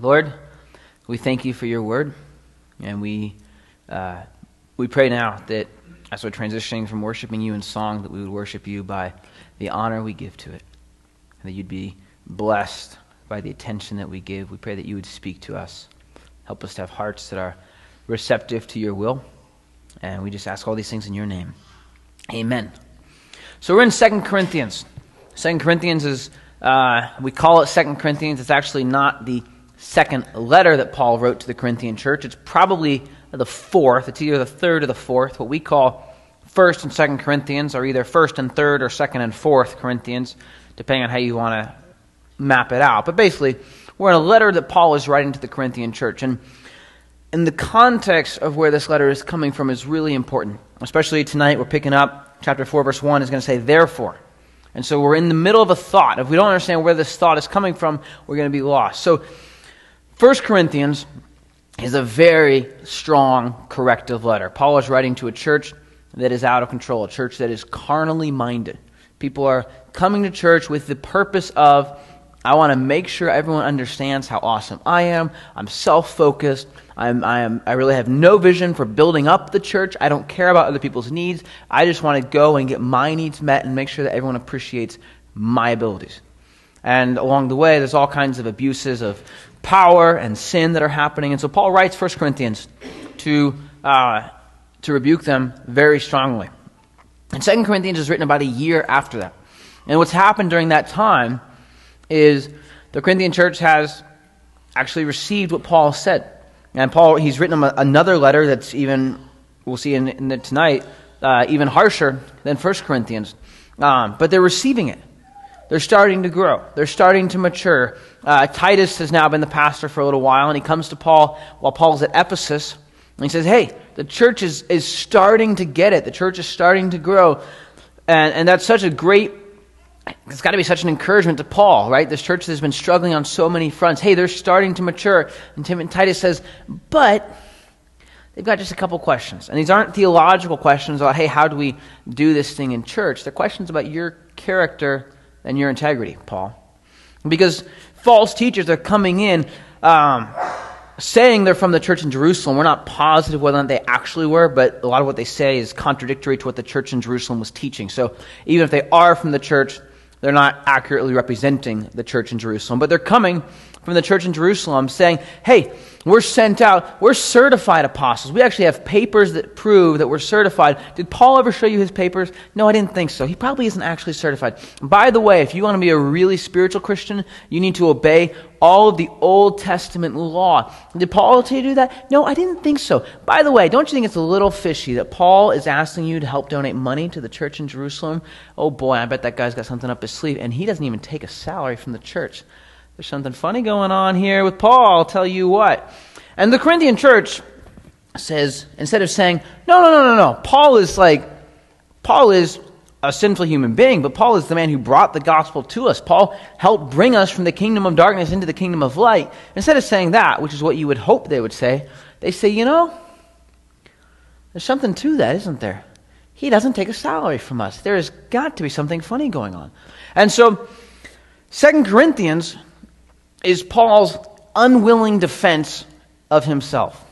Lord, we thank you for your word, and we, uh, we pray now that as we're transitioning from worshiping you in song, that we would worship you by the honor we give to it, and that you'd be blessed by the attention that we give. We pray that you would speak to us. Help us to have hearts that are receptive to your will, and we just ask all these things in your name. Amen. So we're in Second Corinthians. Second Corinthians is, uh, we call it Second Corinthians. It's actually not the second letter that Paul wrote to the Corinthian church. It's probably the fourth. It's either the third or the fourth. What we call First and Second Corinthians are either First and Third or Second and Fourth Corinthians, depending on how you want to map it out. But basically, we're in a letter that Paul is writing to the Corinthian church, and in the context of where this letter is coming from is really important. Especially tonight, we're picking up chapter four, verse one is going to say therefore. And so we're in the middle of a thought. If we don't understand where this thought is coming from, we're going to be lost. So 1 Corinthians is a very strong corrective letter. Paul is writing to a church that is out of control, a church that is carnally minded. People are coming to church with the purpose of, I want to make sure everyone understands how awesome I am. I'm self focused. I'm, I, am, I really have no vision for building up the church. I don't care about other people's needs. I just want to go and get my needs met and make sure that everyone appreciates my abilities. And along the way, there's all kinds of abuses of power and sin that are happening. And so Paul writes 1 Corinthians to, uh, to rebuke them very strongly. And 2 Corinthians is written about a year after that. And what's happened during that time is the Corinthian church has actually received what Paul said. And Paul, he's written them another letter that's even, we'll see in, in tonight, uh, even harsher than 1 Corinthians. Um, but they're receiving it. They're starting to grow. They're starting to mature. Uh, Titus has now been the pastor for a little while, and he comes to Paul while Paul's at Ephesus. And he says, Hey, the church is, is starting to get it. The church is starting to grow. And, and that's such a great, it's got to be such an encouragement to Paul, right? This church has been struggling on so many fronts. Hey, they're starting to mature. And Tim and Titus says, But they've got just a couple questions. And these aren't theological questions about, hey, how do we do this thing in church? They're questions about your character and your integrity, Paul. Because false teachers are coming in um, saying they're from the church in Jerusalem. We're not positive whether or not they actually were, but a lot of what they say is contradictory to what the church in Jerusalem was teaching. So even if they are from the church, they're not accurately representing the church in Jerusalem. But they're coming from the church in Jerusalem saying, hey, we're sent out. We're certified apostles. We actually have papers that prove that we're certified. Did Paul ever show you his papers? No, I didn't think so. He probably isn't actually certified. By the way, if you want to be a really spiritual Christian, you need to obey all of the Old Testament law. Did Paul tell you to do that? No, I didn't think so. By the way, don't you think it's a little fishy that Paul is asking you to help donate money to the church in Jerusalem? Oh boy, I bet that guy's got something up his sleeve, and he doesn't even take a salary from the church. There's something funny going on here with Paul, I'll tell you what. And the Corinthian church says, instead of saying, no, no, no, no, no, Paul is like, Paul is a sinful human being, but Paul is the man who brought the gospel to us. Paul helped bring us from the kingdom of darkness into the kingdom of light. Instead of saying that, which is what you would hope they would say, they say, you know, there's something to that, isn't there? He doesn't take a salary from us. There has got to be something funny going on. And so, Second Corinthians is Paul's unwilling defense of himself.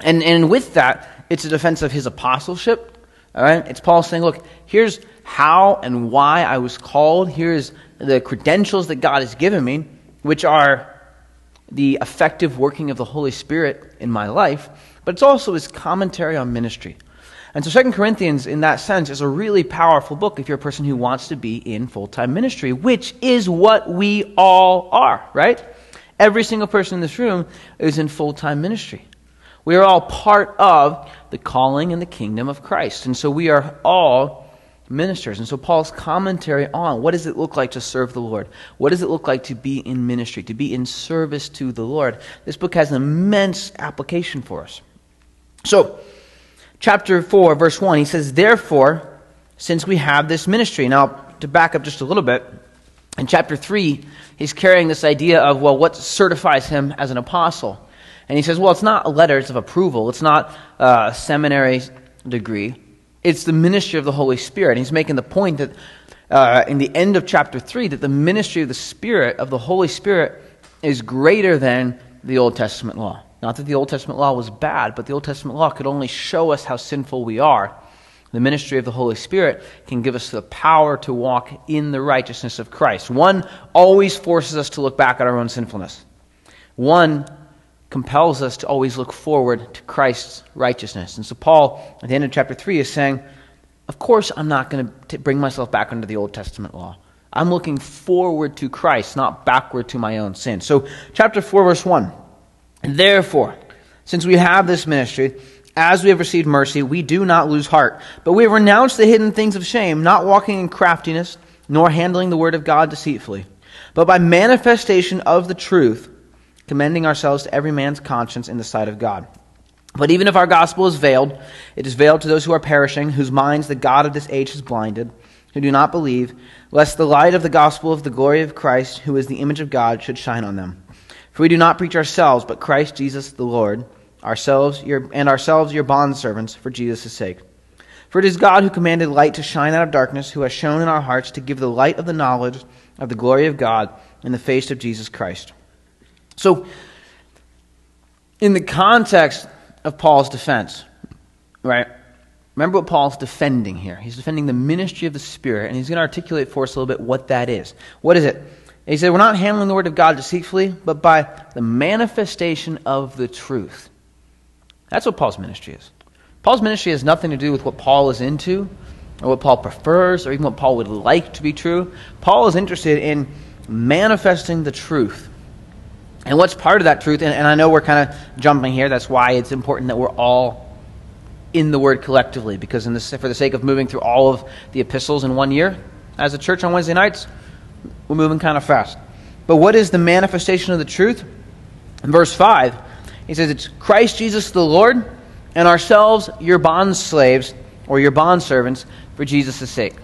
And, and with that, it's a defense of his apostleship. All right? It's Paul saying, look, here's how and why I was called. Here's the credentials that God has given me, which are the effective working of the Holy Spirit in my life. But it's also his commentary on ministry. And so Second Corinthians, in that sense, is a really powerful book if you're a person who wants to be in full time ministry, which is what we all are, right? Every single person in this room is in full time ministry. We are all part of the calling and the kingdom of Christ. And so we are all ministers. And so Paul's commentary on what does it look like to serve the Lord? What does it look like to be in ministry, to be in service to the Lord? This book has an immense application for us. So, chapter 4, verse 1, he says, Therefore, since we have this ministry. Now, to back up just a little bit, in chapter 3, he's carrying this idea of, well, what certifies him as an apostle? And he says, well, it's not letters of approval, it's not a seminary degree, it's the ministry of the Holy Spirit. And he's making the point that uh, in the end of chapter 3 that the ministry of the Spirit, of the Holy Spirit, is greater than the Old Testament law. Not that the Old Testament law was bad, but the Old Testament law could only show us how sinful we are. The ministry of the Holy Spirit can give us the power to walk in the righteousness of Christ. One always forces us to look back at our own sinfulness. One compels us to always look forward to Christ's righteousness. And so, Paul, at the end of chapter 3, is saying, Of course, I'm not going to bring myself back under the Old Testament law. I'm looking forward to Christ, not backward to my own sin. So, chapter 4, verse 1. Therefore, since we have this ministry, as we have received mercy, we do not lose heart, but we have renounced the hidden things of shame, not walking in craftiness, nor handling the word of God deceitfully, but by manifestation of the truth, commending ourselves to every man's conscience in the sight of God. But even if our gospel is veiled, it is veiled to those who are perishing, whose minds the God of this age has blinded, who do not believe, lest the light of the gospel of the glory of Christ, who is the image of God, should shine on them. For we do not preach ourselves, but Christ Jesus the Lord, ourselves your, and ourselves your bondservants for Jesus' sake. For it is God who commanded light to shine out of darkness, who has shown in our hearts to give the light of the knowledge of the glory of God in the face of Jesus Christ. So, in the context of Paul's defense, right? Remember what Paul's defending here. He's defending the ministry of the Spirit, and he's going to articulate for us a little bit what that is. What is it? He said, We're not handling the word of God deceitfully, but by the manifestation of the truth. That's what Paul's ministry is. Paul's ministry has nothing to do with what Paul is into, or what Paul prefers, or even what Paul would like to be true. Paul is interested in manifesting the truth. And what's part of that truth, and, and I know we're kind of jumping here, that's why it's important that we're all in the Word collectively, because in for the sake of moving through all of the epistles in one year, as a church on Wednesday nights, we're moving kind of fast. But what is the manifestation of the truth? In verse 5, he says, It's Christ Jesus the Lord, and ourselves your bond slaves, or your bond servants, for Jesus' sake.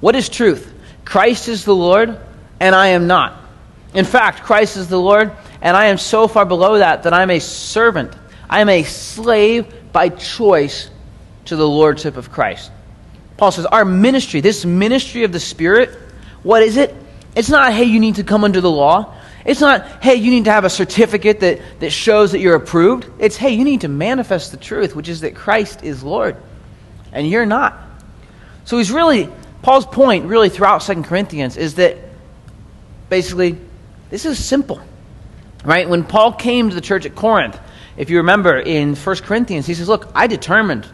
What is truth? Christ is the Lord, and I am not. In fact, Christ is the Lord, and I am so far below that that I'm a servant. I am a slave by choice to the lordship of Christ. Paul says, Our ministry, this ministry of the Spirit, what is it? It's not, hey, you need to come under the law. It's not, hey, you need to have a certificate that, that shows that you're approved. It's, hey, you need to manifest the truth, which is that Christ is Lord, and you're not. So he's really, Paul's point really throughout Second Corinthians is that basically, this is simple. Right? When Paul came to the church at Corinth, if you remember in 1 Corinthians, he says, Look, I determined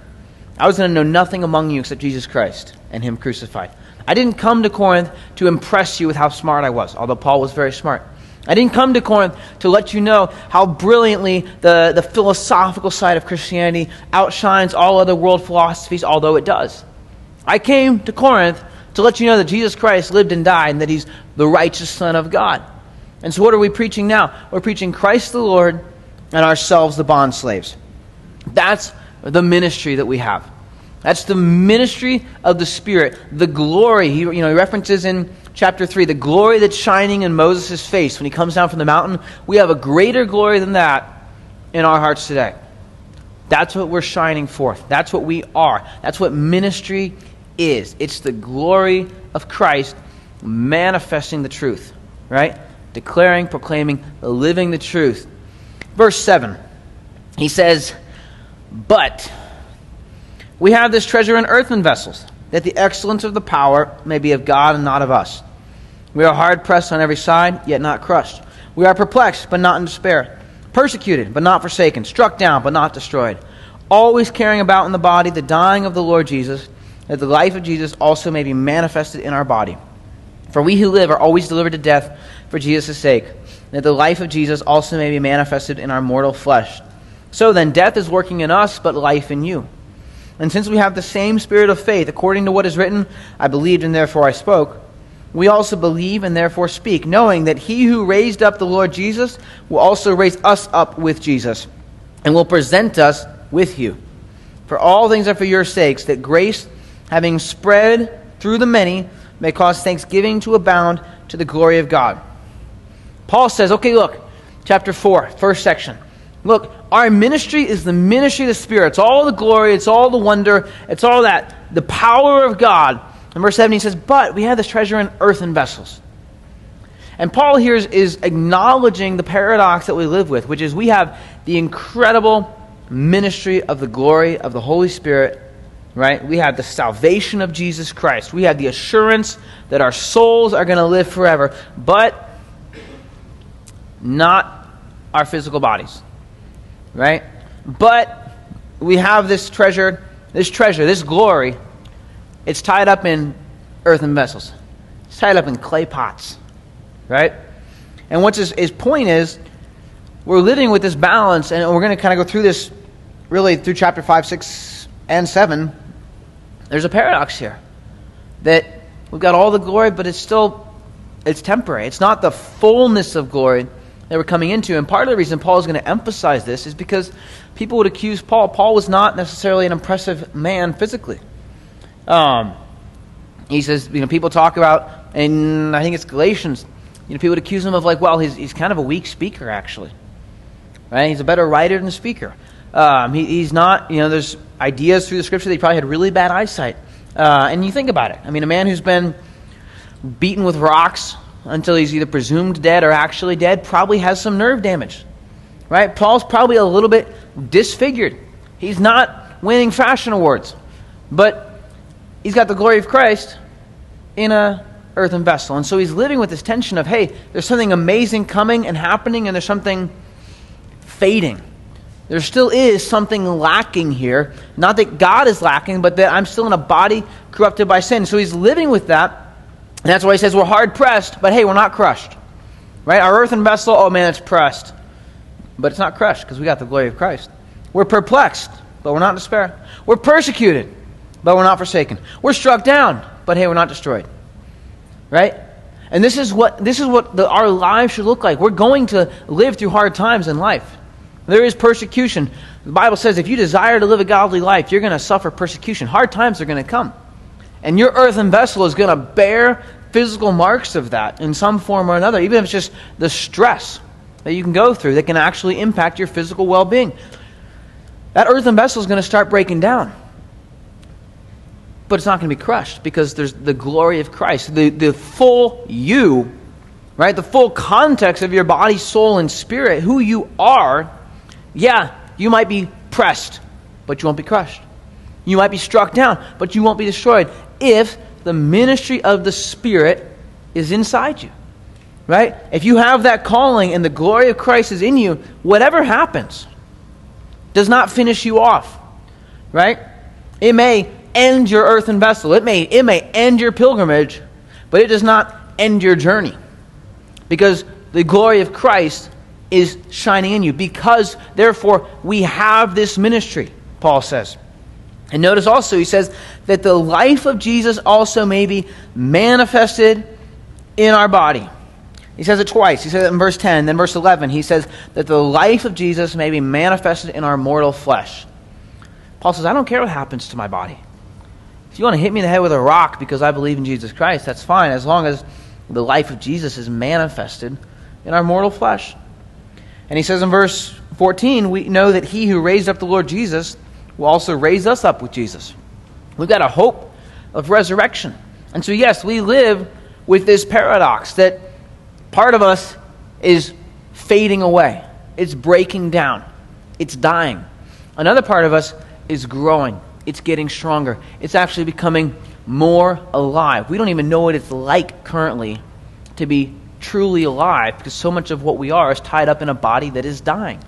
I was going to know nothing among you except Jesus Christ and Him crucified. I didn't come to Corinth to impress you with how smart I was, although Paul was very smart. I didn't come to Corinth to let you know how brilliantly the, the philosophical side of Christianity outshines all other world philosophies, although it does. I came to Corinth to let you know that Jesus Christ lived and died and that he's the righteous Son of God. And so, what are we preaching now? We're preaching Christ the Lord and ourselves the bond slaves. That's the ministry that we have. That's the ministry of the Spirit. The glory, he, you know, he references in chapter 3, the glory that's shining in Moses' face when he comes down from the mountain. We have a greater glory than that in our hearts today. That's what we're shining forth. That's what we are. That's what ministry is. It's the glory of Christ manifesting the truth, right? Declaring, proclaiming, living the truth. Verse 7, he says, But we have this treasure in earthen vessels, that the excellence of the power may be of God and not of us. We are hard pressed on every side, yet not crushed. We are perplexed, but not in despair. Persecuted, but not forsaken. Struck down, but not destroyed. Always carrying about in the body the dying of the Lord Jesus, that the life of Jesus also may be manifested in our body. For we who live are always delivered to death for Jesus' sake, that the life of Jesus also may be manifested in our mortal flesh. So then, death is working in us, but life in you. And since we have the same spirit of faith, according to what is written, I believed and therefore I spoke, we also believe and therefore speak, knowing that he who raised up the Lord Jesus will also raise us up with Jesus, and will present us with you. For all things are for your sakes, that grace, having spread through the many, may cause thanksgiving to abound to the glory of God. Paul says, okay, look, chapter 4, first section. Look, our ministry is the ministry of the Spirit. It's all the glory, it's all the wonder, it's all that. The power of God. In verse 7, he says, But we have this treasure in earthen vessels. And Paul here is, is acknowledging the paradox that we live with, which is we have the incredible ministry of the glory of the Holy Spirit, right? We have the salvation of Jesus Christ. We have the assurance that our souls are going to live forever, but not our physical bodies, right? But we have this treasure, this treasure, this glory. It's tied up in earthen vessels. It's tied up in clay pots, right? And what's his, his point is, we're living with this balance, and we're going to kind of go through this really through chapter 5, 6, and 7. There's a paradox here that we've got all the glory, but it's still it's temporary. It's not the fullness of glory that we're coming into. And part of the reason Paul is going to emphasize this is because people would accuse Paul. Paul was not necessarily an impressive man physically. Um, he says, you know, people talk about, and I think it's Galatians, you know, people would accuse him of like, well, he's, he's kind of a weak speaker, actually. Right? He's a better writer than a speaker. Um, he, he's not, you know, there's ideas through the scripture that he probably had really bad eyesight. Uh, and you think about it. I mean, a man who's been beaten with rocks until he's either presumed dead or actually dead probably has some nerve damage. Right? Paul's probably a little bit disfigured. He's not winning fashion awards, but he's got the glory of Christ in a earthen vessel. And so he's living with this tension of, hey, there's something amazing coming and happening, and there's something fading. There still is something lacking here. Not that God is lacking, but that I'm still in a body corrupted by sin. So he's living with that. And that's why he says we're hard pressed, but hey, we're not crushed. Right? Our earthen vessel, oh man, it's pressed. But it's not crushed because we got the glory of Christ. We're perplexed, but we're not in despair. We're persecuted, but we're not forsaken. We're struck down, but hey, we're not destroyed. Right? And this is what, this is what the, our lives should look like. We're going to live through hard times in life. There is persecution. The Bible says if you desire to live a godly life, you're going to suffer persecution. Hard times are going to come. And your earthen vessel is going to bear physical marks of that in some form or another, even if it's just the stress that you can go through that can actually impact your physical well being. That earthen vessel is going to start breaking down. But it's not going to be crushed because there's the glory of Christ. The, the full you, right? The full context of your body, soul, and spirit, who you are yeah, you might be pressed, but you won't be crushed. You might be struck down, but you won't be destroyed if the ministry of the Spirit is inside you. Right? If you have that calling and the glory of Christ is in you, whatever happens does not finish you off. Right? It may end your earthen vessel. It may, it may end your pilgrimage, but it does not end your journey. Because the glory of Christ is shining in you because, therefore, we have this ministry, Paul says. And notice also, he says that the life of Jesus also may be manifested in our body. He says it twice. He says it in verse 10, then verse 11. He says that the life of Jesus may be manifested in our mortal flesh. Paul says, I don't care what happens to my body. If you want to hit me in the head with a rock because I believe in Jesus Christ, that's fine, as long as the life of Jesus is manifested in our mortal flesh. And he says in verse 14, we know that he who raised up the Lord Jesus will also raise us up with Jesus. We've got a hope of resurrection. And so, yes, we live with this paradox that part of us is fading away, it's breaking down, it's dying. Another part of us is growing, it's getting stronger, it's actually becoming more alive. We don't even know what it's like currently to be truly alive because so much of what we are is tied up in a body that is dying.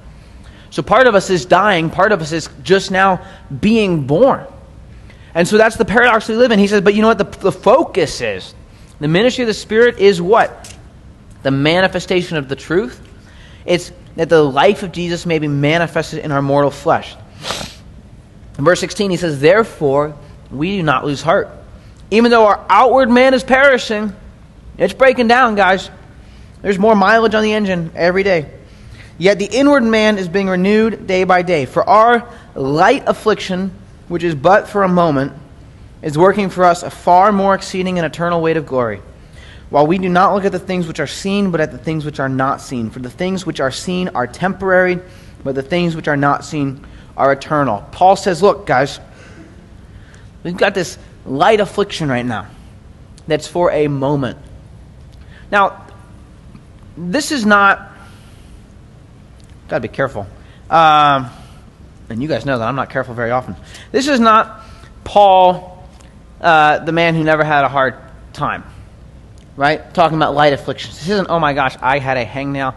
So part of us is dying, part of us is just now being born. And so that's the paradox we live in. He says, but you know what the, the focus is? The ministry of the Spirit is what? The manifestation of the truth. It's that the life of Jesus may be manifested in our mortal flesh. In verse 16, he says, Therefore, we do not lose heart. Even though our outward man is perishing, it's breaking down, guys. There's more mileage on the engine every day. Yet the inward man is being renewed day by day. For our light affliction, which is but for a moment, is working for us a far more exceeding and eternal weight of glory. While we do not look at the things which are seen, but at the things which are not seen. For the things which are seen are temporary, but the things which are not seen are eternal. Paul says, Look, guys, we've got this light affliction right now that's for a moment. Now, this is not. Got to be careful. Um, and you guys know that I'm not careful very often. This is not Paul, uh, the man who never had a hard time, right? Talking about light afflictions. This isn't, oh my gosh, I had a hangnail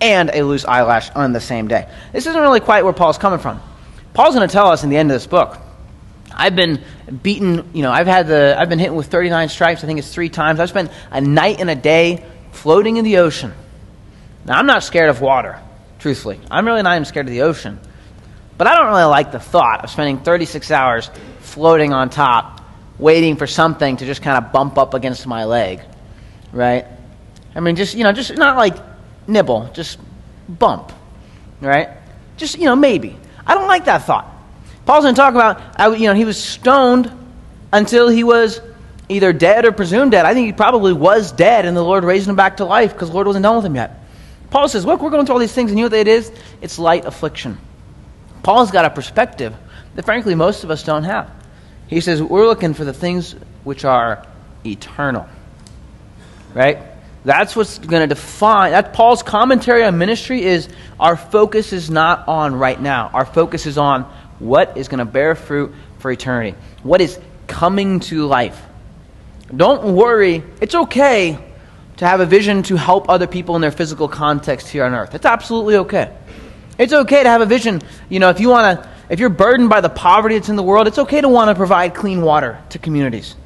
and a loose eyelash on the same day. This isn't really quite where Paul's coming from. Paul's going to tell us in the end of this book. I've been beaten, you know, I've had the, I've been hit with 39 stripes, I think it's three times. I've spent a night and a day floating in the ocean. Now, I'm not scared of water, truthfully. I'm really not even scared of the ocean. But I don't really like the thought of spending 36 hours floating on top, waiting for something to just kind of bump up against my leg, right? I mean, just, you know, just not like nibble, just bump, right? Just, you know, maybe. I don't like that thought. Paul's going to talk about, you know, he was stoned until he was either dead or presumed dead. I think he probably was dead, and the Lord raised him back to life because the Lord wasn't done with him yet. Paul says, Look, we're going through all these things, and you know what it is? It's light affliction. Paul's got a perspective that, frankly, most of us don't have. He says, We're looking for the things which are eternal. Right? That's what's going to define. That Paul's commentary on ministry is our focus is not on right now. Our focus is on what is going to bear fruit for eternity. What is coming to life. Don't worry. It's okay to have a vision to help other people in their physical context here on earth. It's absolutely okay. It's okay to have a vision. You know, if you want to, if you're burdened by the poverty that's in the world, it's okay to want to provide clean water to communities.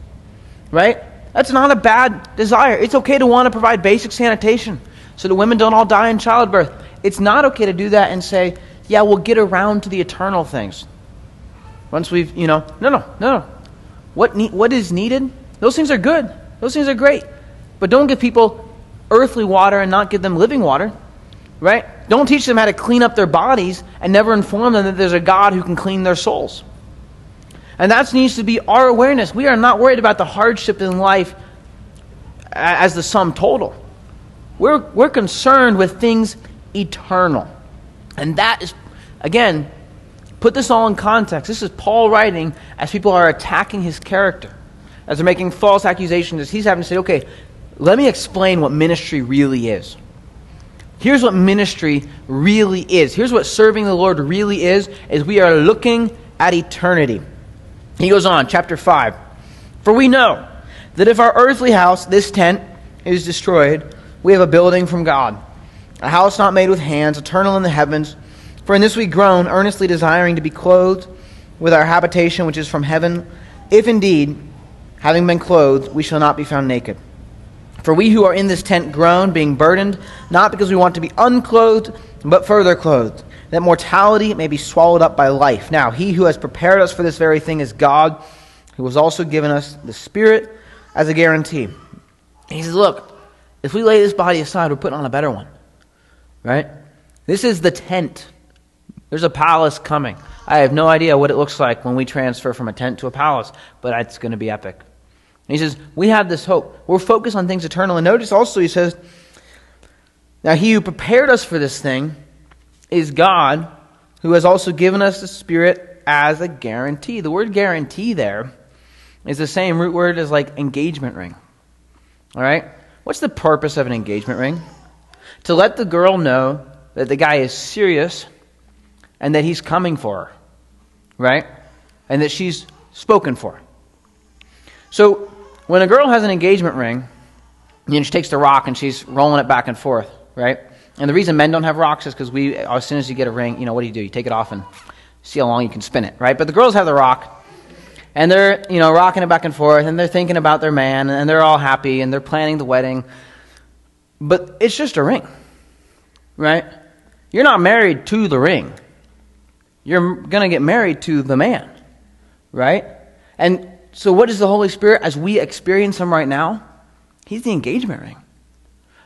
Right? That's not a bad desire. It's okay to want to provide basic sanitation so the women don't all die in childbirth. It's not okay to do that and say, yeah, we'll get around to the eternal things. Once we've, you know, no, no, no, no. What, ne- what is needed? Those things are good. Those things are great. But don't give people earthly water and not give them living water. Right? Don't teach them how to clean up their bodies and never inform them that there's a God who can clean their souls. And that needs to be our awareness. We are not worried about the hardship in life as the sum total. We're, we're concerned with things eternal. And that is, again, put this all in context. This is Paul writing as people are attacking his character, as they're making false accusations, as he's having to say, okay, let me explain what ministry really is. Here's what ministry really is. Here's what serving the Lord really is, is we are looking at eternity. He goes on, chapter 5. For we know that if our earthly house, this tent, is destroyed, we have a building from God, a house not made with hands, eternal in the heavens. For in this we groan, earnestly desiring to be clothed with our habitation which is from heaven, if indeed, having been clothed, we shall not be found naked. For we who are in this tent groan, being burdened, not because we want to be unclothed, but further clothed, that mortality may be swallowed up by life. Now, he who has prepared us for this very thing is God, who has also given us the Spirit as a guarantee. He says, Look, if we lay this body aside, we're putting on a better one. Right? This is the tent. There's a palace coming. I have no idea what it looks like when we transfer from a tent to a palace, but it's going to be epic. He says, We have this hope. We're focused on things eternal. And notice also, he says, Now he who prepared us for this thing is God, who has also given us the Spirit as a guarantee. The word guarantee there is the same root word as like engagement ring. All right? What's the purpose of an engagement ring? To let the girl know that the guy is serious and that he's coming for her. Right? And that she's spoken for. So when a girl has an engagement ring, you know, she takes the rock and she's rolling it back and forth, right? And the reason men don't have rocks is because we, as soon as you get a ring, you know, what do you do? You take it off and see how long you can spin it, right? But the girls have the rock, and they're, you know, rocking it back and forth, and they're thinking about their man, and they're all happy, and they're planning the wedding. But it's just a ring, right? You're not married to the ring. You're going to get married to the man, right? And so, what is the Holy Spirit as we experience Him right now? He's the engagement ring.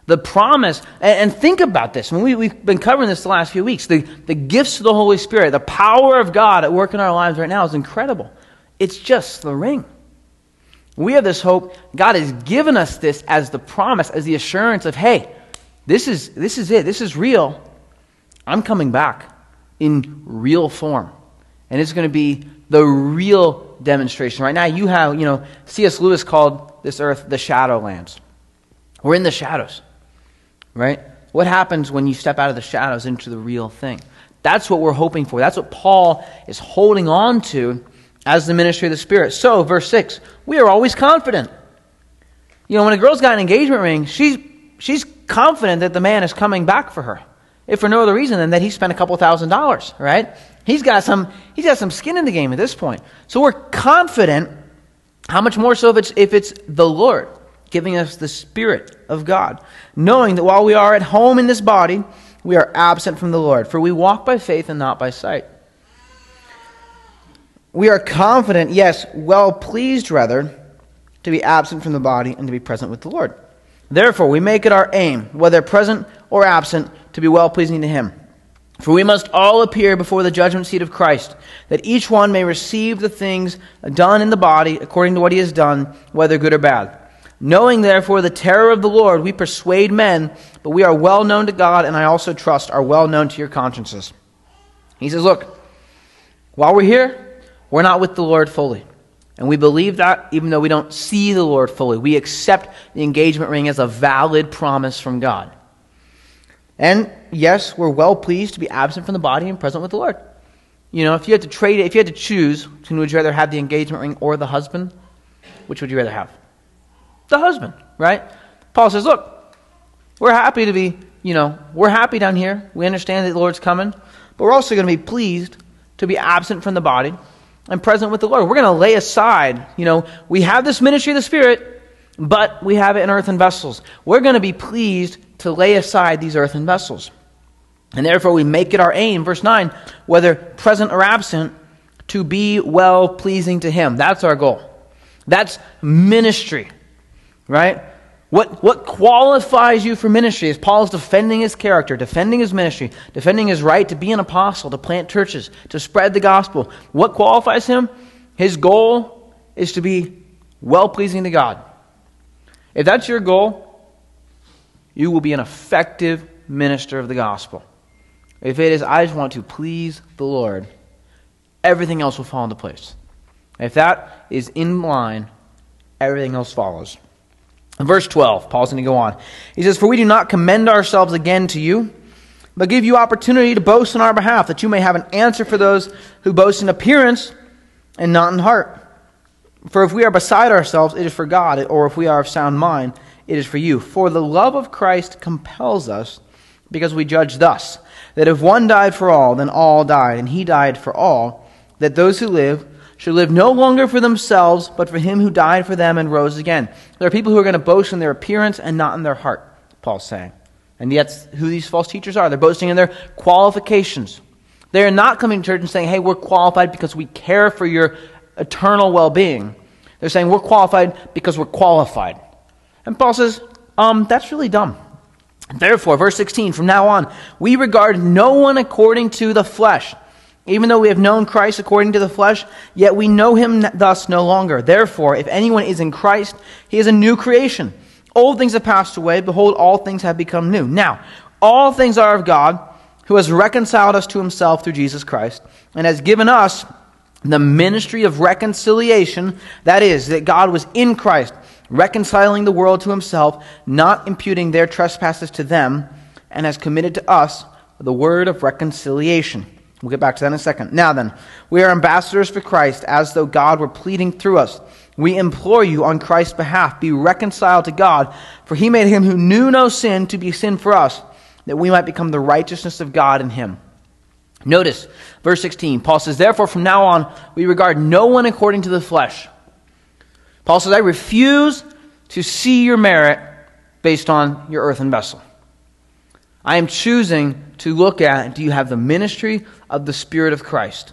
The promise, and, and think about this. When we, we've been covering this the last few weeks. The, the gifts of the Holy Spirit, the power of God at work in our lives right now is incredible. It's just the ring. We have this hope. God has given us this as the promise, as the assurance of, hey, this is, this is it. This is real. I'm coming back in real form. And it's going to be the real demonstration. Right now, you have, you know, C.S. Lewis called this earth the Shadowlands. We're in the shadows, right? What happens when you step out of the shadows into the real thing? That's what we're hoping for. That's what Paul is holding on to as the ministry of the Spirit. So, verse 6, we are always confident. You know, when a girl's got an engagement ring, she's, she's confident that the man is coming back for her. If for no other reason than that he spent a couple thousand dollars, right? He's got some, he's got some skin in the game at this point. So we're confident, how much more so if it's, if it's the Lord giving us the Spirit of God, knowing that while we are at home in this body, we are absent from the Lord, for we walk by faith and not by sight. We are confident, yes, well pleased rather, to be absent from the body and to be present with the Lord. Therefore, we make it our aim, whether present or absent, to be well pleasing to Him. For we must all appear before the judgment seat of Christ, that each one may receive the things done in the body according to what he has done, whether good or bad. Knowing therefore the terror of the Lord, we persuade men, but we are well known to God, and I also trust are well known to your consciences. He says, Look, while we're here, we're not with the Lord fully. And we believe that even though we don't see the Lord fully. We accept the engagement ring as a valid promise from God. And yes, we're well pleased to be absent from the body and present with the Lord. You know, if you had to trade it, if you had to choose, would you rather have the engagement ring or the husband? Which would you rather have? the husband, right? Paul says, look, we're happy to be, you know, we're happy down here. We understand that the Lord's coming, but we're also going to be pleased to be absent from the body and present with the Lord. We're going to lay aside, you know, we have this ministry of the Spirit, but we have it in earthen vessels. We're going to be pleased to lay aside these earthen vessels. And therefore, we make it our aim, verse 9, whether present or absent, to be well pleasing to Him. That's our goal. That's ministry right? What, what qualifies you for ministry is Paul is defending his character, defending his ministry, defending his right to be an apostle, to plant churches, to spread the gospel. What qualifies him? His goal is to be well pleasing to God. If that's your goal, you will be an effective minister of the gospel. If it is, I just want to please the Lord, everything else will fall into place. If that is in line, everything else follows. Verse 12, Paul's going to go on. He says, For we do not commend ourselves again to you, but give you opportunity to boast on our behalf, that you may have an answer for those who boast in appearance and not in heart. For if we are beside ourselves, it is for God, or if we are of sound mind, it is for you. For the love of Christ compels us, because we judge thus, that if one died for all, then all died, and he died for all, that those who live should live no longer for themselves, but for him who died for them and rose again. There are people who are going to boast in their appearance and not in their heart, Paul's saying. And yet, who these false teachers are. They're boasting in their qualifications. They are not coming to church and saying, hey, we're qualified because we care for your eternal well being. They're saying, we're qualified because we're qualified. And Paul says, um, that's really dumb. Therefore, verse 16, from now on, we regard no one according to the flesh. Even though we have known Christ according to the flesh, yet we know him thus no longer. Therefore, if anyone is in Christ, he is a new creation. Old things have passed away. Behold, all things have become new. Now, all things are of God, who has reconciled us to himself through Jesus Christ, and has given us the ministry of reconciliation. That is, that God was in Christ, reconciling the world to himself, not imputing their trespasses to them, and has committed to us the word of reconciliation. We'll get back to that in a second. Now then, we are ambassadors for Christ, as though God were pleading through us. We implore you on Christ's behalf, be reconciled to God, for he made him who knew no sin to be sin for us, that we might become the righteousness of God in him. Notice, verse 16, Paul says, Therefore, from now on, we regard no one according to the flesh. Paul says, I refuse to see your merit based on your earthen vessel. I am choosing to look at do you have the ministry of the Spirit of Christ?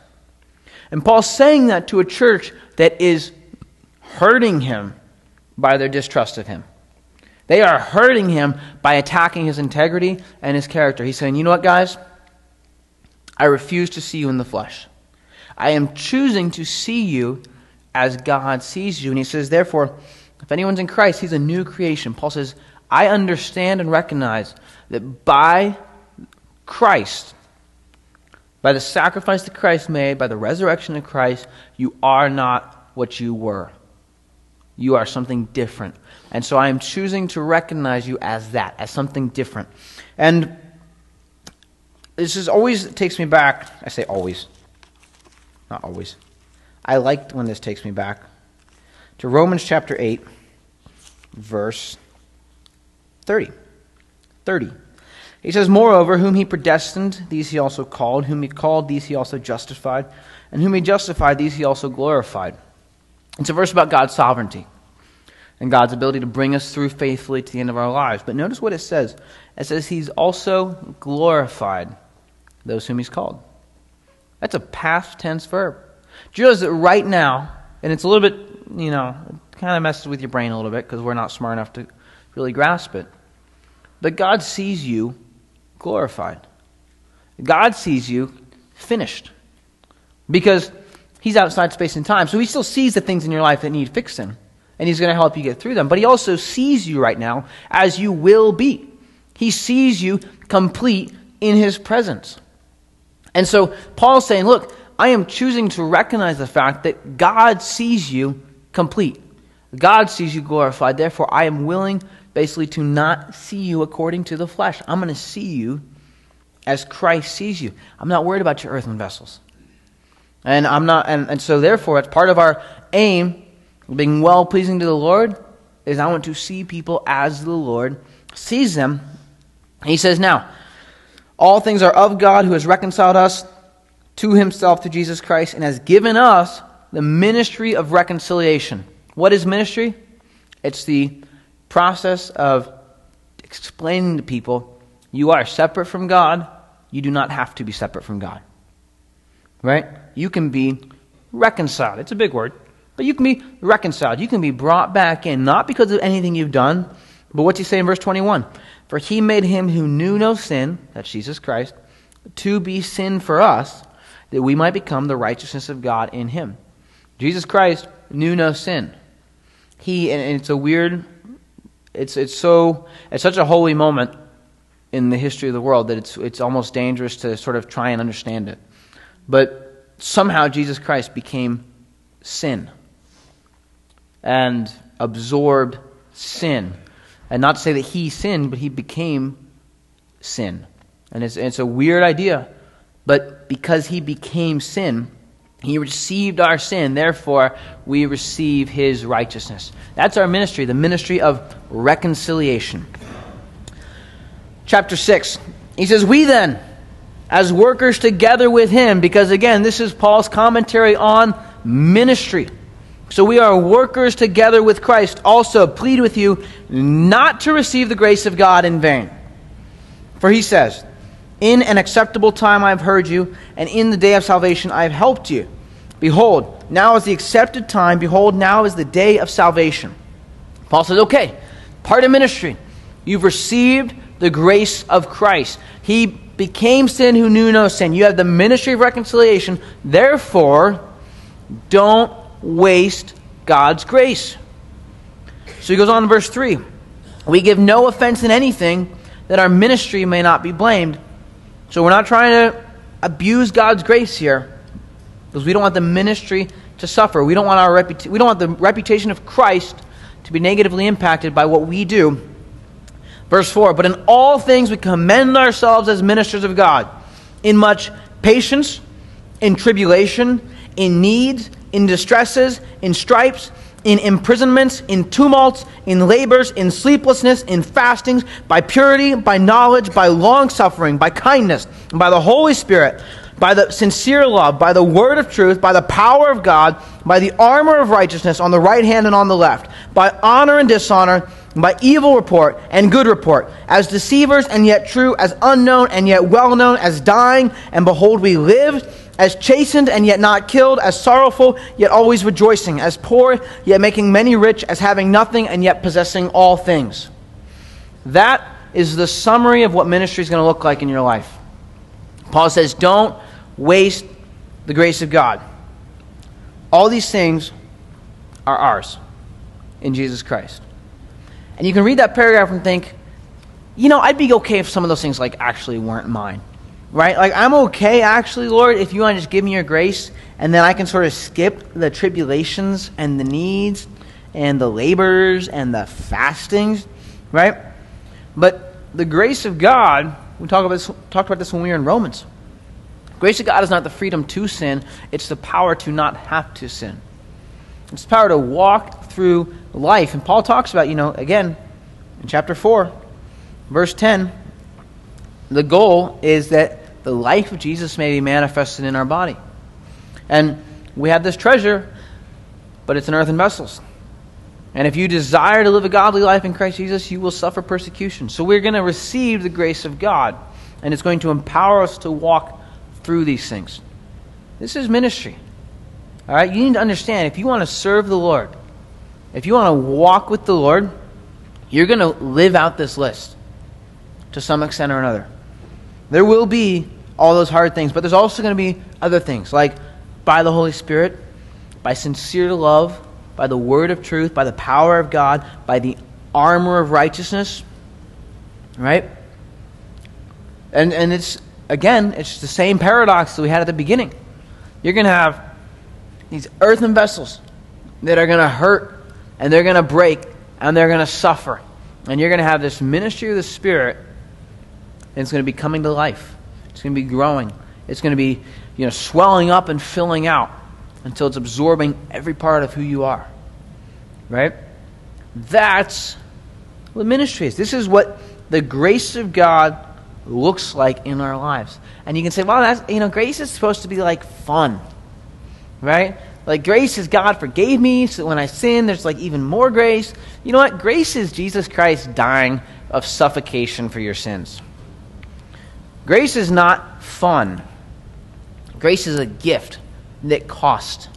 And Paul's saying that to a church that is hurting him by their distrust of him. They are hurting him by attacking his integrity and his character. He's saying, you know what, guys? I refuse to see you in the flesh. I am choosing to see you as God sees you. And he says, therefore, if anyone's in Christ, he's a new creation. Paul says, I understand and recognize that by Christ, by the sacrifice that Christ made, by the resurrection of Christ, you are not what you were. You are something different. And so I am choosing to recognize you as that, as something different. And this is always takes me back. I say always, not always. I liked when this takes me back to Romans chapter 8, verse 30. 30. He says, Moreover, whom he predestined, these he also called. Whom he called, these he also justified. And whom he justified, these he also glorified. It's a verse about God's sovereignty and God's ability to bring us through faithfully to the end of our lives. But notice what it says it says, He's also glorified those whom He's called. That's a past tense verb. Do you realize that right now, and it's a little bit, you know, kind of messes with your brain a little bit because we're not smart enough to really grasp it. But God sees you glorified. God sees you finished. Because He's outside space and time. So He still sees the things in your life that need fixing. And He's going to help you get through them. But He also sees you right now as you will be. He sees you complete in His presence. And so Paul's saying, look, I am choosing to recognize the fact that God sees you complete. God sees you glorified. Therefore, I am willing basically to not see you according to the flesh. I'm going to see you as Christ sees you. I'm not worried about your earthen vessels. And I'm not and, and so therefore it's part of our aim, being well pleasing to the Lord, is I want to see people as the Lord sees them. he says, Now, all things are of God who has reconciled us to himself through Jesus Christ and has given us the ministry of reconciliation. What is ministry? It's the process of explaining to people you are separate from God, you do not have to be separate from God. Right? You can be reconciled. It's a big word, but you can be reconciled. You can be brought back in, not because of anything you've done, but what's he say in verse 21? For he made him who knew no sin, that's Jesus Christ, to be sin for us, that we might become the righteousness of God in him. Jesus Christ knew no sin. He, and it's a weird, it's, it's so, it's such a holy moment in the history of the world that it's, it's almost dangerous to sort of try and understand it. But somehow Jesus Christ became sin and absorbed sin and not to say that he sinned, but he became sin. And it's, it's a weird idea. But because he became sin, he received our sin. Therefore, we receive his righteousness. That's our ministry, the ministry of reconciliation. Chapter 6. He says, We then, as workers together with him, because again, this is Paul's commentary on ministry. So we are workers together with Christ. Also, plead with you not to receive the grace of God in vain. For he says, In an acceptable time I have heard you, and in the day of salvation I have helped you. Behold, now is the accepted time. Behold, now is the day of salvation. Paul says, Okay, part of ministry. You've received the grace of Christ. He became sin who knew no sin. You have the ministry of reconciliation. Therefore, don't waste God's grace. So he goes on in verse 3 We give no offense in anything that our ministry may not be blamed. So we're not trying to abuse God's grace here because we don't want the ministry to suffer. We don't want our reputa- we don't want the reputation of Christ to be negatively impacted by what we do. Verse 4 But in all things we commend ourselves as ministers of God, in much patience, in tribulation, in needs, in distresses, in stripes, in imprisonments, in tumults, in labors, in sleeplessness, in fastings, by purity, by knowledge, by long suffering, by kindness, and by the Holy Spirit, by the sincere love, by the word of truth, by the power of God, by the armor of righteousness on the right hand and on the left, by honor and dishonor, by evil report and good report, as deceivers and yet true, as unknown and yet well known, as dying, and behold, we live as chastened and yet not killed, as sorrowful yet always rejoicing, as poor yet making many rich, as having nothing and yet possessing all things. That is the summary of what ministry is going to look like in your life. Paul says, Don't waste the grace of God. All these things are ours in Jesus Christ. And you can read that paragraph and think, you know, I'd be okay if some of those things like actually weren't mine right? Like, I'm okay, actually, Lord, if you want to just give me your grace, and then I can sort of skip the tribulations and the needs and the labors and the fastings, right? But the grace of God, we talk about this, talked about this when we were in Romans. Grace of God is not the freedom to sin, it's the power to not have to sin. It's the power to walk through life. And Paul talks about, you know, again, in chapter 4, verse 10, the goal is that the life of Jesus may be manifested in our body. And we have this treasure, but it's in earthen vessels. And if you desire to live a godly life in Christ Jesus, you will suffer persecution. So we're going to receive the grace of God, and it's going to empower us to walk through these things. This is ministry. All right? You need to understand if you want to serve the Lord, if you want to walk with the Lord, you're going to live out this list to some extent or another. There will be all those hard things, but there's also going to be other things, like by the Holy Spirit, by sincere love, by the word of truth, by the power of God, by the armor of righteousness. Right? And, and it's, again, it's the same paradox that we had at the beginning. You're going to have these earthen vessels that are going to hurt and they're going to break and they're going to suffer. And you're going to have this ministry of the Spirit and it's going to be coming to life. It's going to be growing. It's going to be, you know, swelling up and filling out until it's absorbing every part of who you are. Right? That's what ministry is. This is what the grace of God looks like in our lives. And you can say, well, that's, you know, grace is supposed to be like fun. Right? Like grace is God forgave me, so when I sin, there's like even more grace. You know what? Grace is Jesus Christ dying of suffocation for your sins. Grace is not fun. Grace is a gift that costs.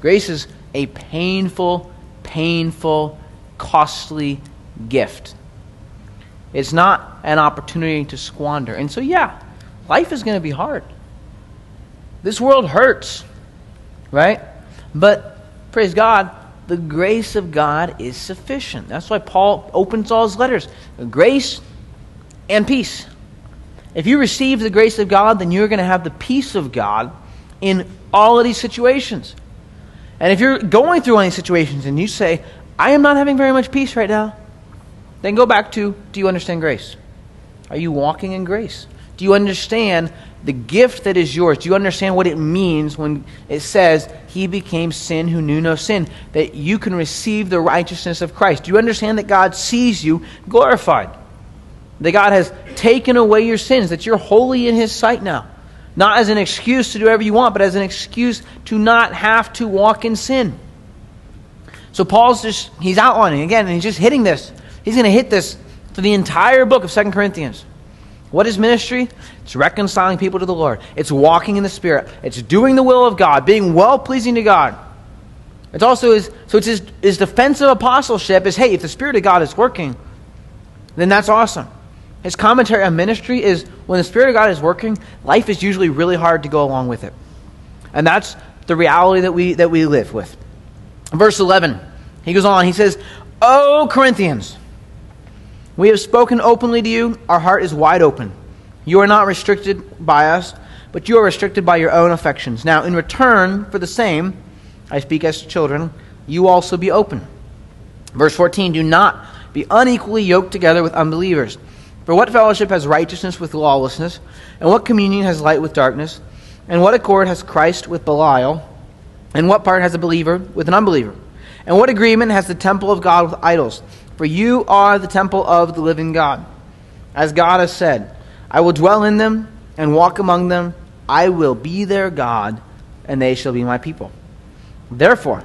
Grace is a painful, painful, costly gift. It's not an opportunity to squander. And so, yeah, life is going to be hard. This world hurts, right? But, praise God, the grace of God is sufficient. That's why Paul opens all his letters grace and peace. If you receive the grace of God, then you're going to have the peace of God in all of these situations. And if you're going through any situations and you say, I am not having very much peace right now, then go back to do you understand grace? Are you walking in grace? Do you understand the gift that is yours? Do you understand what it means when it says, He became sin who knew no sin? That you can receive the righteousness of Christ. Do you understand that God sees you glorified? That God has taken away your sins, that you're holy in His sight now. Not as an excuse to do whatever you want, but as an excuse to not have to walk in sin. So Paul's just, he's outlining again, and he's just hitting this. He's going to hit this for the entire book of Second Corinthians. What is ministry? It's reconciling people to the Lord. It's walking in the Spirit. It's doing the will of God, being well pleasing to God. It's also his, so it's his, his defensive apostleship is hey, if the Spirit of God is working, then that's awesome. His commentary on ministry is when the Spirit of God is working, life is usually really hard to go along with it. And that's the reality that we, that we live with. Verse 11, he goes on, he says, O Corinthians, we have spoken openly to you, our heart is wide open. You are not restricted by us, but you are restricted by your own affections. Now, in return for the same, I speak as children, you also be open. Verse 14, do not be unequally yoked together with unbelievers. For what fellowship has righteousness with lawlessness? And what communion has light with darkness? And what accord has Christ with Belial? And what part has a believer with an unbeliever? And what agreement has the temple of God with idols? For you are the temple of the living God. As God has said, I will dwell in them and walk among them. I will be their God, and they shall be my people. Therefore,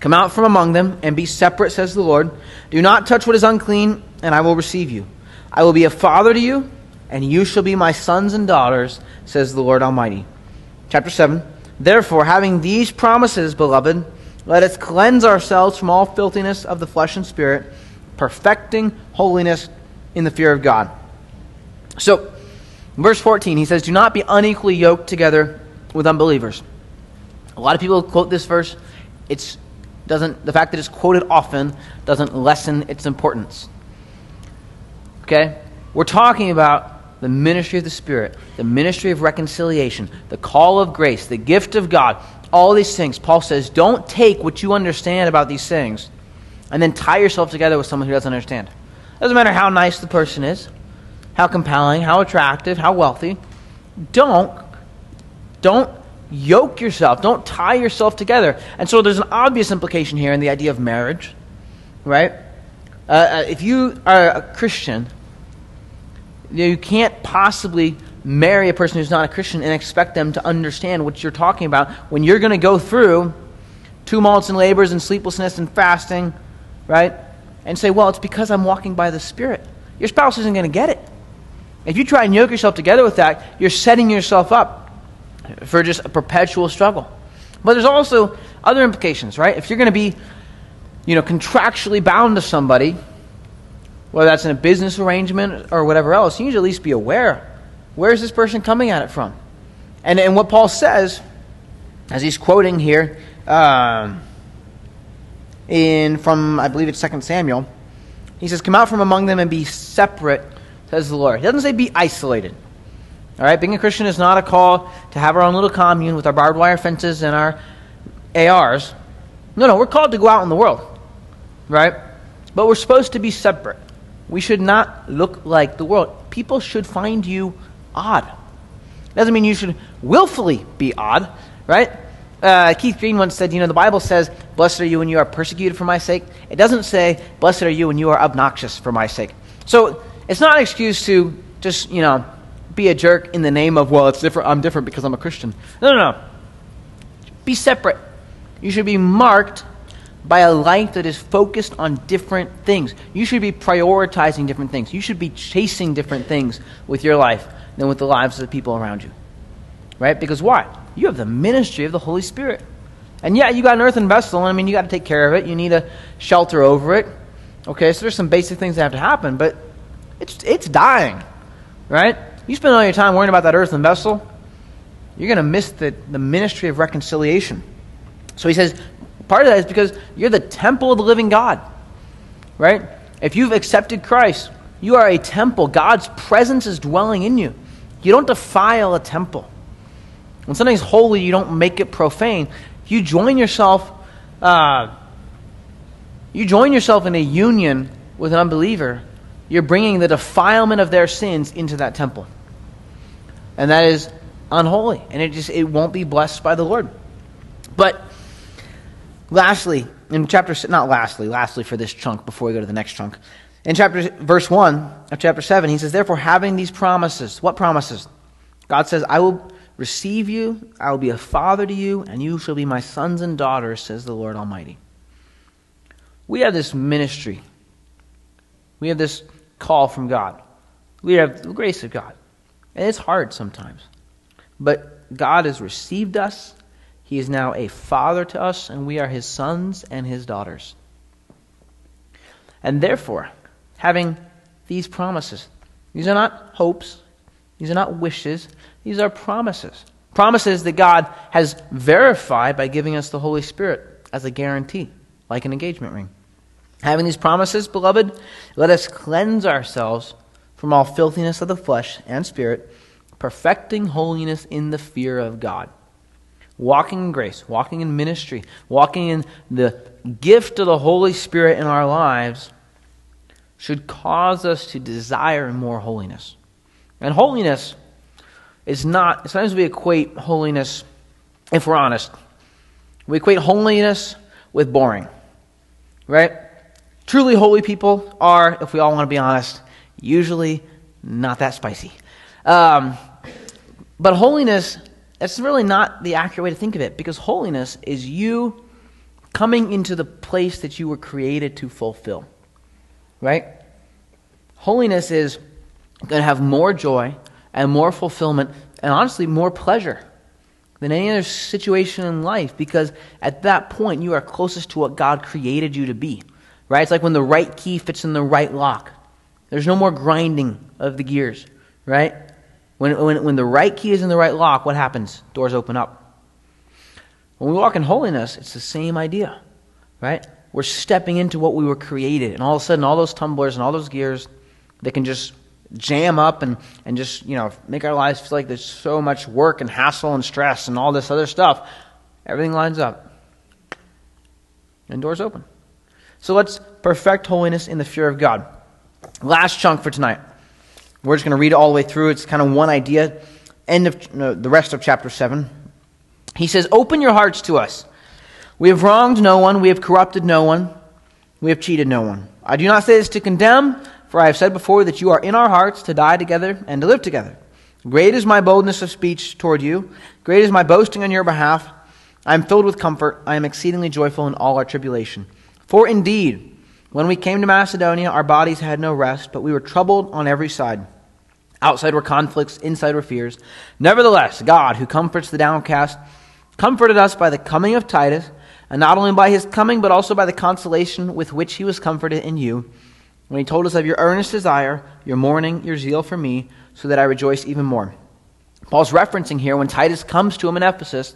come out from among them and be separate, says the Lord. Do not touch what is unclean, and I will receive you. I will be a father to you, and you shall be my sons and daughters, says the Lord Almighty. Chapter 7 Therefore, having these promises, beloved, let us cleanse ourselves from all filthiness of the flesh and spirit, perfecting holiness in the fear of God. So, verse 14, he says, Do not be unequally yoked together with unbelievers. A lot of people quote this verse. It's doesn't the fact that it's quoted often doesn't lessen its importance. Okay? We're talking about the ministry of the Spirit, the ministry of reconciliation, the call of grace, the gift of God, all these things. Paul says, don't take what you understand about these things and then tie yourself together with someone who doesn't understand. Doesn't matter how nice the person is, how compelling, how attractive, how wealthy. Don't, don't yoke yourself. Don't tie yourself together. And so there's an obvious implication here in the idea of marriage, right? Uh, uh if you are a Christian, you can't possibly marry a person who's not a Christian and expect them to understand what you're talking about when you're going to go through tumults and labors and sleeplessness and fasting, right? And say, well, it's because I'm walking by the Spirit. Your spouse isn't going to get it. If you try and yoke yourself together with that, you're setting yourself up for just a perpetual struggle. But there's also other implications, right? If you're going to be, you know, contractually bound to somebody, whether that's in a business arrangement or whatever else, you need to at least be aware where is this person coming at it from? And, and what Paul says, as he's quoting here, um, in from I believe it's Second Samuel, he says, "Come out from among them and be separate," says the Lord. He doesn't say be isolated. All right, being a Christian is not a call to have our own little commune with our barbed wire fences and our ARs. No, no, we're called to go out in the world, right? But we're supposed to be separate. We should not look like the world. People should find you odd. Doesn't mean you should willfully be odd, right? Uh, Keith Green once said, you know, the Bible says, Blessed are you when you are persecuted for my sake. It doesn't say, Blessed are you when you are obnoxious for my sake. So it's not an excuse to just, you know, be a jerk in the name of, well, it's different. I'm different because I'm a Christian. No, no, no. Be separate. You should be marked by a life that is focused on different things. You should be prioritizing different things. You should be chasing different things with your life than with the lives of the people around you. Right? Because why? You have the ministry of the Holy Spirit. And yeah, you got an earthen vessel. I mean, you got to take care of it. You need a shelter over it. Okay, so there's some basic things that have to happen, but it's, it's dying. Right? You spend all your time worrying about that earthen vessel, you're going to miss the, the ministry of reconciliation. So he says, part of that is because you're the temple of the living God. Right? If you've accepted Christ, you are a temple. God's presence is dwelling in you. You don't defile a temple. When something's holy, you don't make it profane. You join yourself, uh, you join yourself in a union with an unbeliever, you're bringing the defilement of their sins into that temple. And that is unholy. And it just it won't be blessed by the Lord. But lastly, in chapter not lastly, lastly for this chunk before we go to the next chunk. In chapter verse 1 of chapter 7, he says, Therefore, having these promises, what promises? God says, I will receive you, I will be a father to you, and you shall be my sons and daughters, says the Lord Almighty. We have this ministry. We have this call from God. We have the grace of God. And it's hard sometimes. But God has received us. He is now a father to us, and we are his sons and his daughters. And therefore, having these promises. These are not hopes, these are not wishes, these are promises. Promises that God has verified by giving us the Holy Spirit as a guarantee, like an engagement ring. Having these promises, beloved, let us cleanse ourselves from all filthiness of the flesh and spirit, perfecting holiness in the fear of God. Walking in grace, walking in ministry, walking in the gift of the Holy Spirit in our lives should cause us to desire more holiness. And holiness is not, sometimes we equate holiness, if we're honest, we equate holiness with boring, right? Truly holy people are, if we all want to be honest, usually not that spicy. Um, but holiness, that's really not the accurate way to think of it, because holiness is you coming into the place that you were created to fulfill right? Holiness is going to have more joy and more fulfillment and honestly more pleasure than any other situation in life because at that point you are closest to what God created you to be. Right? It's like when the right key fits in the right lock. There's no more grinding of the gears, right? When, when, when the right key is in the right lock, what happens? Doors open up. When we walk in holiness, it's the same idea, right? we're stepping into what we were created. And all of a sudden, all those tumblers and all those gears, they can just jam up and, and just, you know, make our lives feel like there's so much work and hassle and stress and all this other stuff. Everything lines up. And doors open. So let's perfect holiness in the fear of God. Last chunk for tonight. We're just going to read all the way through. It's kind of one idea. End of no, the rest of chapter 7. He says, Open your hearts to us. We have wronged no one, we have corrupted no one, we have cheated no one. I do not say this to condemn, for I have said before that you are in our hearts to die together and to live together. Great is my boldness of speech toward you, great is my boasting on your behalf. I am filled with comfort, I am exceedingly joyful in all our tribulation. For indeed, when we came to Macedonia, our bodies had no rest, but we were troubled on every side. Outside were conflicts, inside were fears. Nevertheless, God, who comforts the downcast, comforted us by the coming of Titus, and not only by his coming, but also by the consolation with which he was comforted in you, when he told us of your earnest desire, your mourning, your zeal for me, so that I rejoice even more. Paul's referencing here when Titus comes to him in Ephesus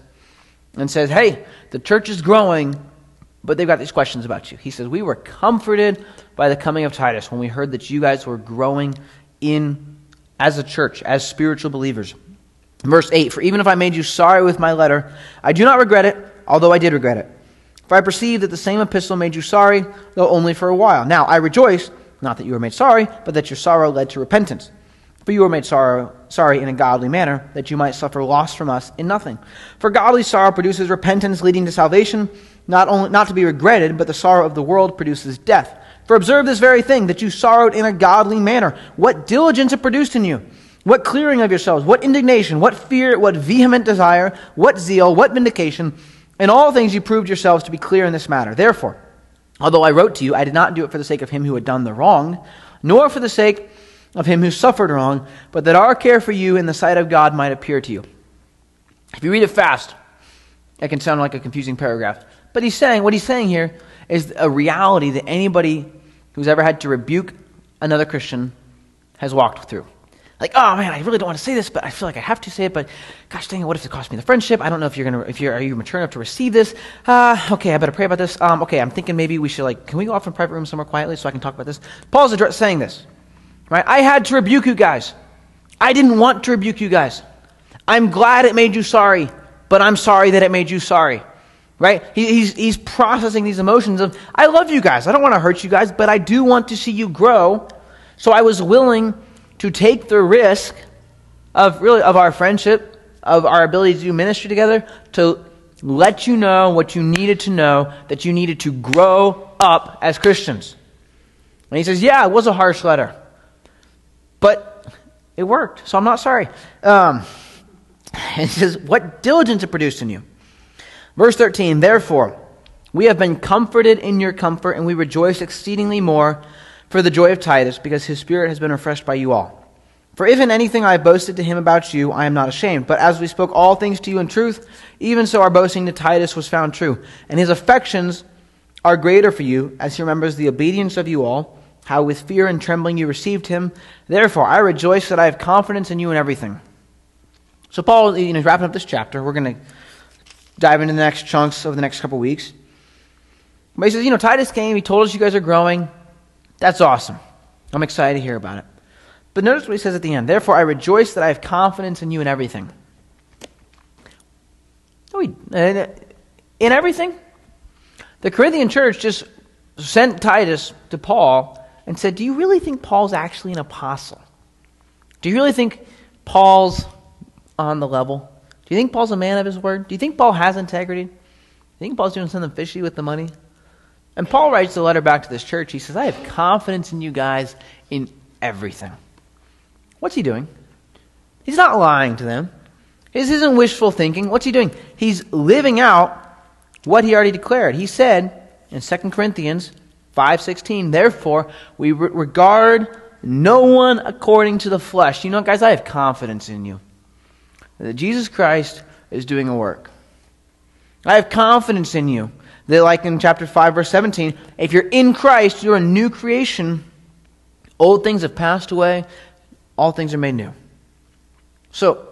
and says, Hey, the church is growing, but they've got these questions about you. He says, We were comforted by the coming of Titus when we heard that you guys were growing in as a church, as spiritual believers. Verse 8 For even if I made you sorry with my letter, I do not regret it, although I did regret it. For I perceive that the same epistle made you sorry, though only for a while. Now I rejoice, not that you were made sorry, but that your sorrow led to repentance. For you were made sorrow, sorry in a godly manner, that you might suffer loss from us in nothing. For godly sorrow produces repentance leading to salvation, not, only, not to be regretted, but the sorrow of the world produces death. For observe this very thing, that you sorrowed in a godly manner. What diligence it produced in you! What clearing of yourselves! What indignation! What fear! What vehement desire! What zeal! What vindication! In all things you proved yourselves to be clear in this matter. Therefore, although I wrote to you, I did not do it for the sake of him who had done the wrong, nor for the sake of him who suffered wrong, but that our care for you in the sight of God might appear to you. If you read it fast, it can sound like a confusing paragraph. But he's saying, what he's saying here is a reality that anybody who's ever had to rebuke another Christian has walked through. Like, oh man, I really don't want to say this, but I feel like I have to say it. But gosh dang it, what if it costs me the friendship? I don't know if you're gonna, if you're, are you mature enough to receive this? Uh, okay, I better pray about this. Um, okay, I'm thinking maybe we should like, can we go off in private room somewhere quietly so I can talk about this? Paul's address, saying this, right? I had to rebuke you guys. I didn't want to rebuke you guys. I'm glad it made you sorry, but I'm sorry that it made you sorry right? He, he's, he's processing these emotions of, I love you guys. I don't want to hurt you guys, but I do want to see you grow. So I was willing to take the risk of really of our friendship, of our ability to do ministry together, to let you know what you needed to know, that you needed to grow up as Christians. And he says, Yeah, it was a harsh letter. But it worked, so I'm not sorry. Um, and he says, What diligence it produced in you. Verse 13, therefore, we have been comforted in your comfort, and we rejoice exceedingly more for the joy of Titus, because his spirit has been refreshed by you all. For if in anything I have boasted to him about you, I am not ashamed. But as we spoke all things to you in truth, even so our boasting to Titus was found true. And his affections are greater for you, as he remembers the obedience of you all, how with fear and trembling you received him. Therefore, I rejoice that I have confidence in you in everything. So, Paul, you know, wrapping up this chapter, we're going to dive into the next chunks over the next couple weeks. But he says, you know, Titus came, he told us you guys are growing. That's awesome. I'm excited to hear about it. But notice what he says at the end. Therefore, I rejoice that I have confidence in you in everything. Uh, in everything? The Corinthian church just sent Titus to Paul and said, Do you really think Paul's actually an apostle? Do you really think Paul's on the level? Do you think Paul's a man of his word? Do you think Paul has integrity? Do you think Paul's doing something fishy with the money? And Paul writes the letter back to this church. He says, I have confidence in you guys in everything. What's he doing? He's not lying to them. This isn't wishful thinking. What's he doing? He's living out what he already declared. He said in 2 Corinthians 5:16, "Therefore we re- regard no one according to the flesh." You know, what, guys, I have confidence in you that Jesus Christ is doing a work. I have confidence in you that, like in chapter 5, verse 17, if you're in Christ, you're a new creation. Old things have passed away, all things are made new. So,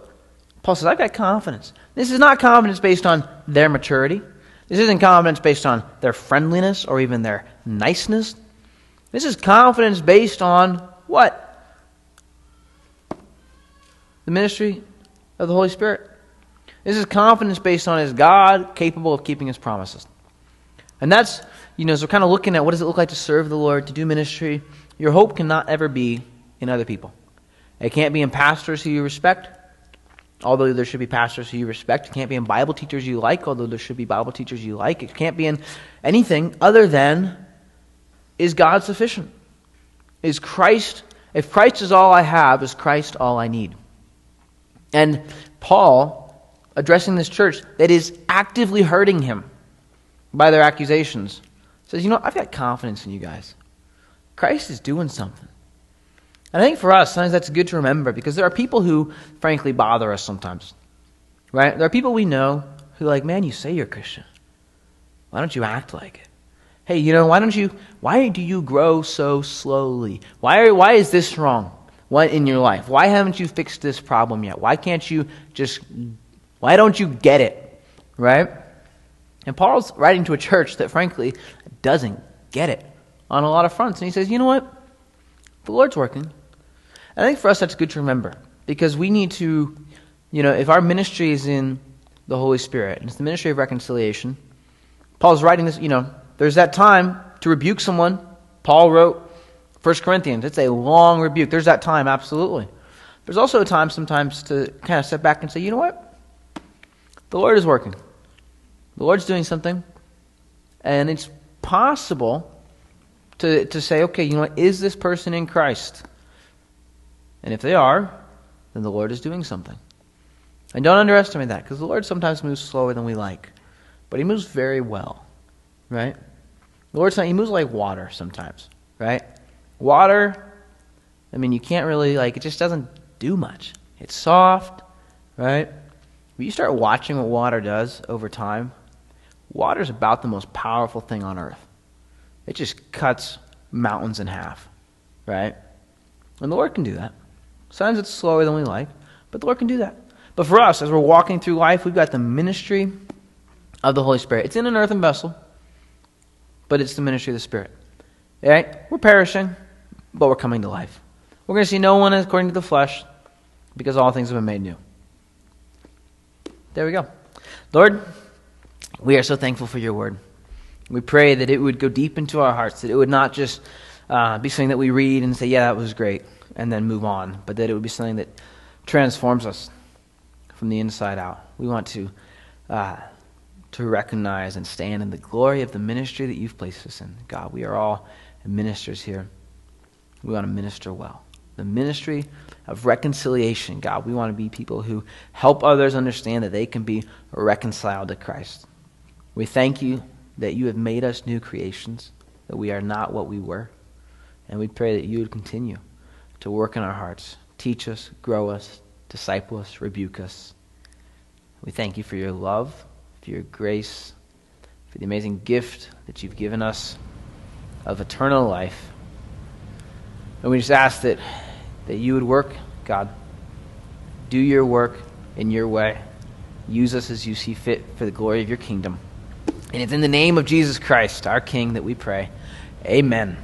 Paul says, I've got confidence. This is not confidence based on their maturity. This isn't confidence based on their friendliness or even their niceness. This is confidence based on what? The ministry of the Holy Spirit. This is confidence based on is God capable of keeping his promises. And that's you know, so kind of looking at what does it look like to serve the Lord, to do ministry, your hope cannot ever be in other people. It can't be in pastors who you respect, although there should be pastors who you respect. It can't be in Bible teachers you like, although there should be Bible teachers you like. It can't be in anything other than is God sufficient? Is Christ, if Christ is all I have, is Christ all I need? And Paul, addressing this church that is actively hurting him by their accusations, says, You know, I've got confidence in you guys. Christ is doing something. And I think for us, sometimes that's good to remember because there are people who, frankly, bother us sometimes. Right? There are people we know who, are like, man, you say you're Christian. Why don't you act like it? Hey, you know, why don't you, why do you grow so slowly? Why, are, why is this wrong? What in your life? Why haven't you fixed this problem yet? Why can't you just, why don't you get it? Right? And Paul's writing to a church that, frankly, doesn't get it on a lot of fronts. And he says, you know what? The Lord's working. And I think for us that's good to remember because we need to, you know, if our ministry is in the Holy Spirit and it's the ministry of reconciliation, Paul's writing this, you know, there's that time to rebuke someone. Paul wrote 1 Corinthians. It's a long rebuke. There's that time, absolutely. There's also a time sometimes to kind of step back and say, you know what? The Lord is working. The Lord's doing something. And it's possible to, to say, okay, you know what? Is this person in Christ? And if they are, then the Lord is doing something. And don't underestimate that because the Lord sometimes moves slower than we like, but He moves very well, right? The Lord, He moves like water sometimes, right? Water, I mean, you can't really, like, it just doesn't do much. It's soft, right? When you start watching what water does over time, water is about the most powerful thing on earth. It just cuts mountains in half, right? And the Lord can do that. Sometimes it's slower than we like, but the Lord can do that. But for us, as we're walking through life, we've got the ministry of the Holy Spirit. It's in an earthen vessel, but it's the ministry of the Spirit. Right? We're perishing, but we're coming to life. We're going to see no one according to the flesh because all things have been made new. There we go. Lord, we are so thankful for your word. We pray that it would go deep into our hearts, that it would not just uh, be something that we read and say, yeah, that was great, and then move on, but that it would be something that transforms us from the inside out. We want to, uh, to recognize and stand in the glory of the ministry that you've placed us in. God, we are all ministers here. We want to minister well. The ministry of reconciliation, God, we want to be people who help others understand that they can be reconciled to Christ. We thank you that you have made us new creations, that we are not what we were. And we pray that you would continue to work in our hearts, teach us, grow us, disciple us, rebuke us. We thank you for your love, for your grace, for the amazing gift that you've given us of eternal life. And we just ask that, that you would work, God. Do your work in your way. Use us as you see fit for the glory of your kingdom. And it's in the name of Jesus Christ, our King, that we pray. Amen.